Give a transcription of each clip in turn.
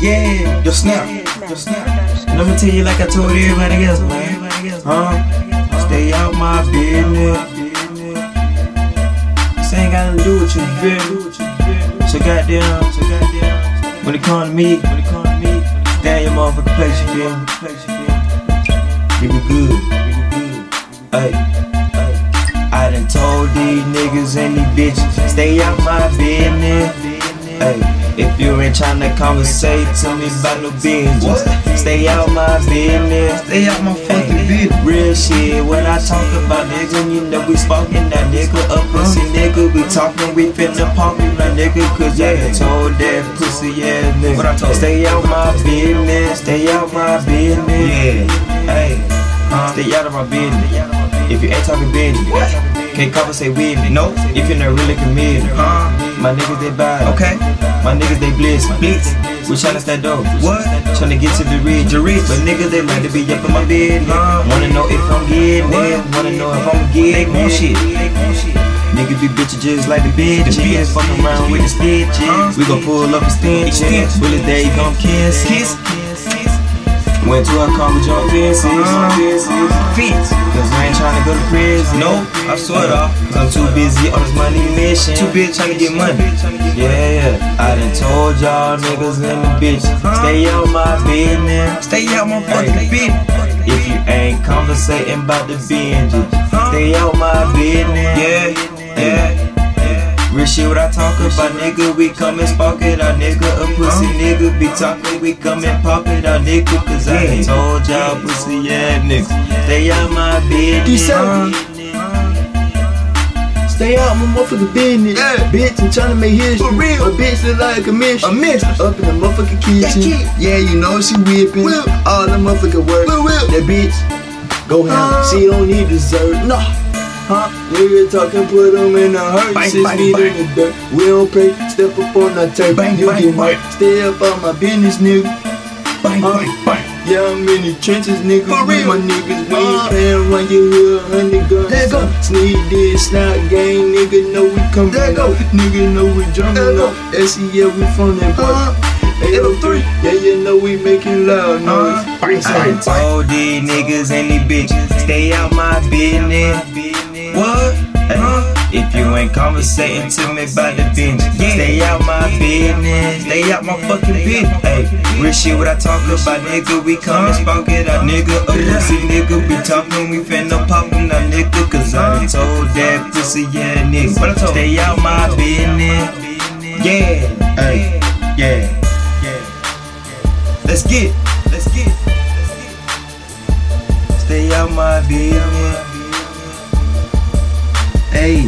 Yeah, your snap, your snap. And I'ma tell you like I told everybody else, man. Huh? Stay out my business. This ain't got nothing to do with you, you feel? So goddamn, so goddamn. When it come to me, when it come to me, stay in your motherfucking place, you feel me? You be good, you good. Hey, hey. I done told these niggas and these bitches, stay out my business. Hey. If you ain't tryna conversate to me about no business, stay out my business. Stay out my fucking business. Real shit, when I talk about nigga, you know we smoking that nigga up pussy nigga. We talking, we finna pump you my nigga, cause I told that pussy ass nigga. What I told? Stay out my business, stay out my business. Yeah. Hey, Huh? stay out of my business. If you ain't talking business, can't conversate with me. No. If you're not really committed, Huh? my niggas they bad. Okay. My niggas they blitz. Blitz. We tryna stay dope. What? Tryna get to the ridge. The ridge. But niggas they like to be up in my bed. Huh? Wanna know if I'm getting What? it. Wanna know if I'm getting it. shit. Niggas be bitches just like the bitches. Fucking around with the stitches. We gon' pull up a stench. Extend. Bullets they gon' kiss. Kiss. Went to a car with fences. Uh-huh. Fence. Cause I ain't tryna go to prison. No, I swear it off. Cause I'm too busy on this money mission. Too busy trying to get money. Yeah, I done told y'all niggas and the bitch. Uh-huh. Stay out my business. Stay out my fucking business. If you ain't conversating about the binges, uh-huh. stay out my business. Yeah, yeah. Real shit what I talk about, nigga. We come and spark it out, nigga. A pussy nigga be talking, we come and pop it out, nigga. Cause I ain't told y'all pussy yeah niggas. Stay out my business. Stay out my motherfucking business. Yeah. Bitch, I'm tryna make history. For real. A bitch look like a mission. A mistress. Up in the motherfucking kitchen. Yeah, you know she whipping. Whip. All the motherfucking work. Whip, whip. That bitch, go ham. Uh. she don't need dessert. No. Huh? Nigga talking, put them in the hurt. Bang, Six bang, feet bang. in the dirt. We don't pray. Step up on that turf. Bang, you bang, get bang. murked. Stay up on my business, nigga. Bang, Huh? bang, bang. Yeah, I'm in the trenches, nigga. For real. my niggas. We ain't Uh. playing run your hood, hundred guns. Let go. Sneak this, snap gang, nigga know we coming Let go. up. Nigga know we jumping Let go. up. SEL, we from that Uh, part. 803, yeah, you know we making loud noise. Uh, I told these niggas and these bitches, stay out my business. What? Huh? if you ain't conversating to me about the Yeah. stay out my business. Stay out my fucking business. Hey, real shit what I talk about, nigga. We come and spark it out, nigga. Oh, A pussy nigga, we talking, we finna pop him now, nigga. Cause I done told that pussy, yeah, nigga. What I told? Stay out my business. Yeah, hey, yeah, yeah. Let's get, let's get, let's get. Stay out my business. Hey,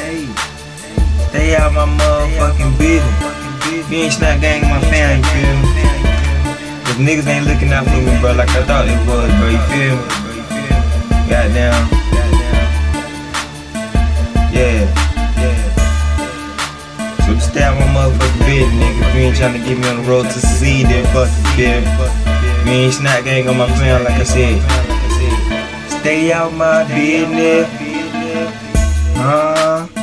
hey, stay out my motherfucking business. Me and Snap Gang, my fam, you feel me? Cause niggas ain't looking out for me, bro, like I thought it was, bro, you feel me? Goddamn. Yeah. So stay out my motherfucking business, nigga. If you ain't tryna get me on the road to see, then fuck you, feel me? Me and Snap Gang on my fam, like I said. Stay out my business. Uh,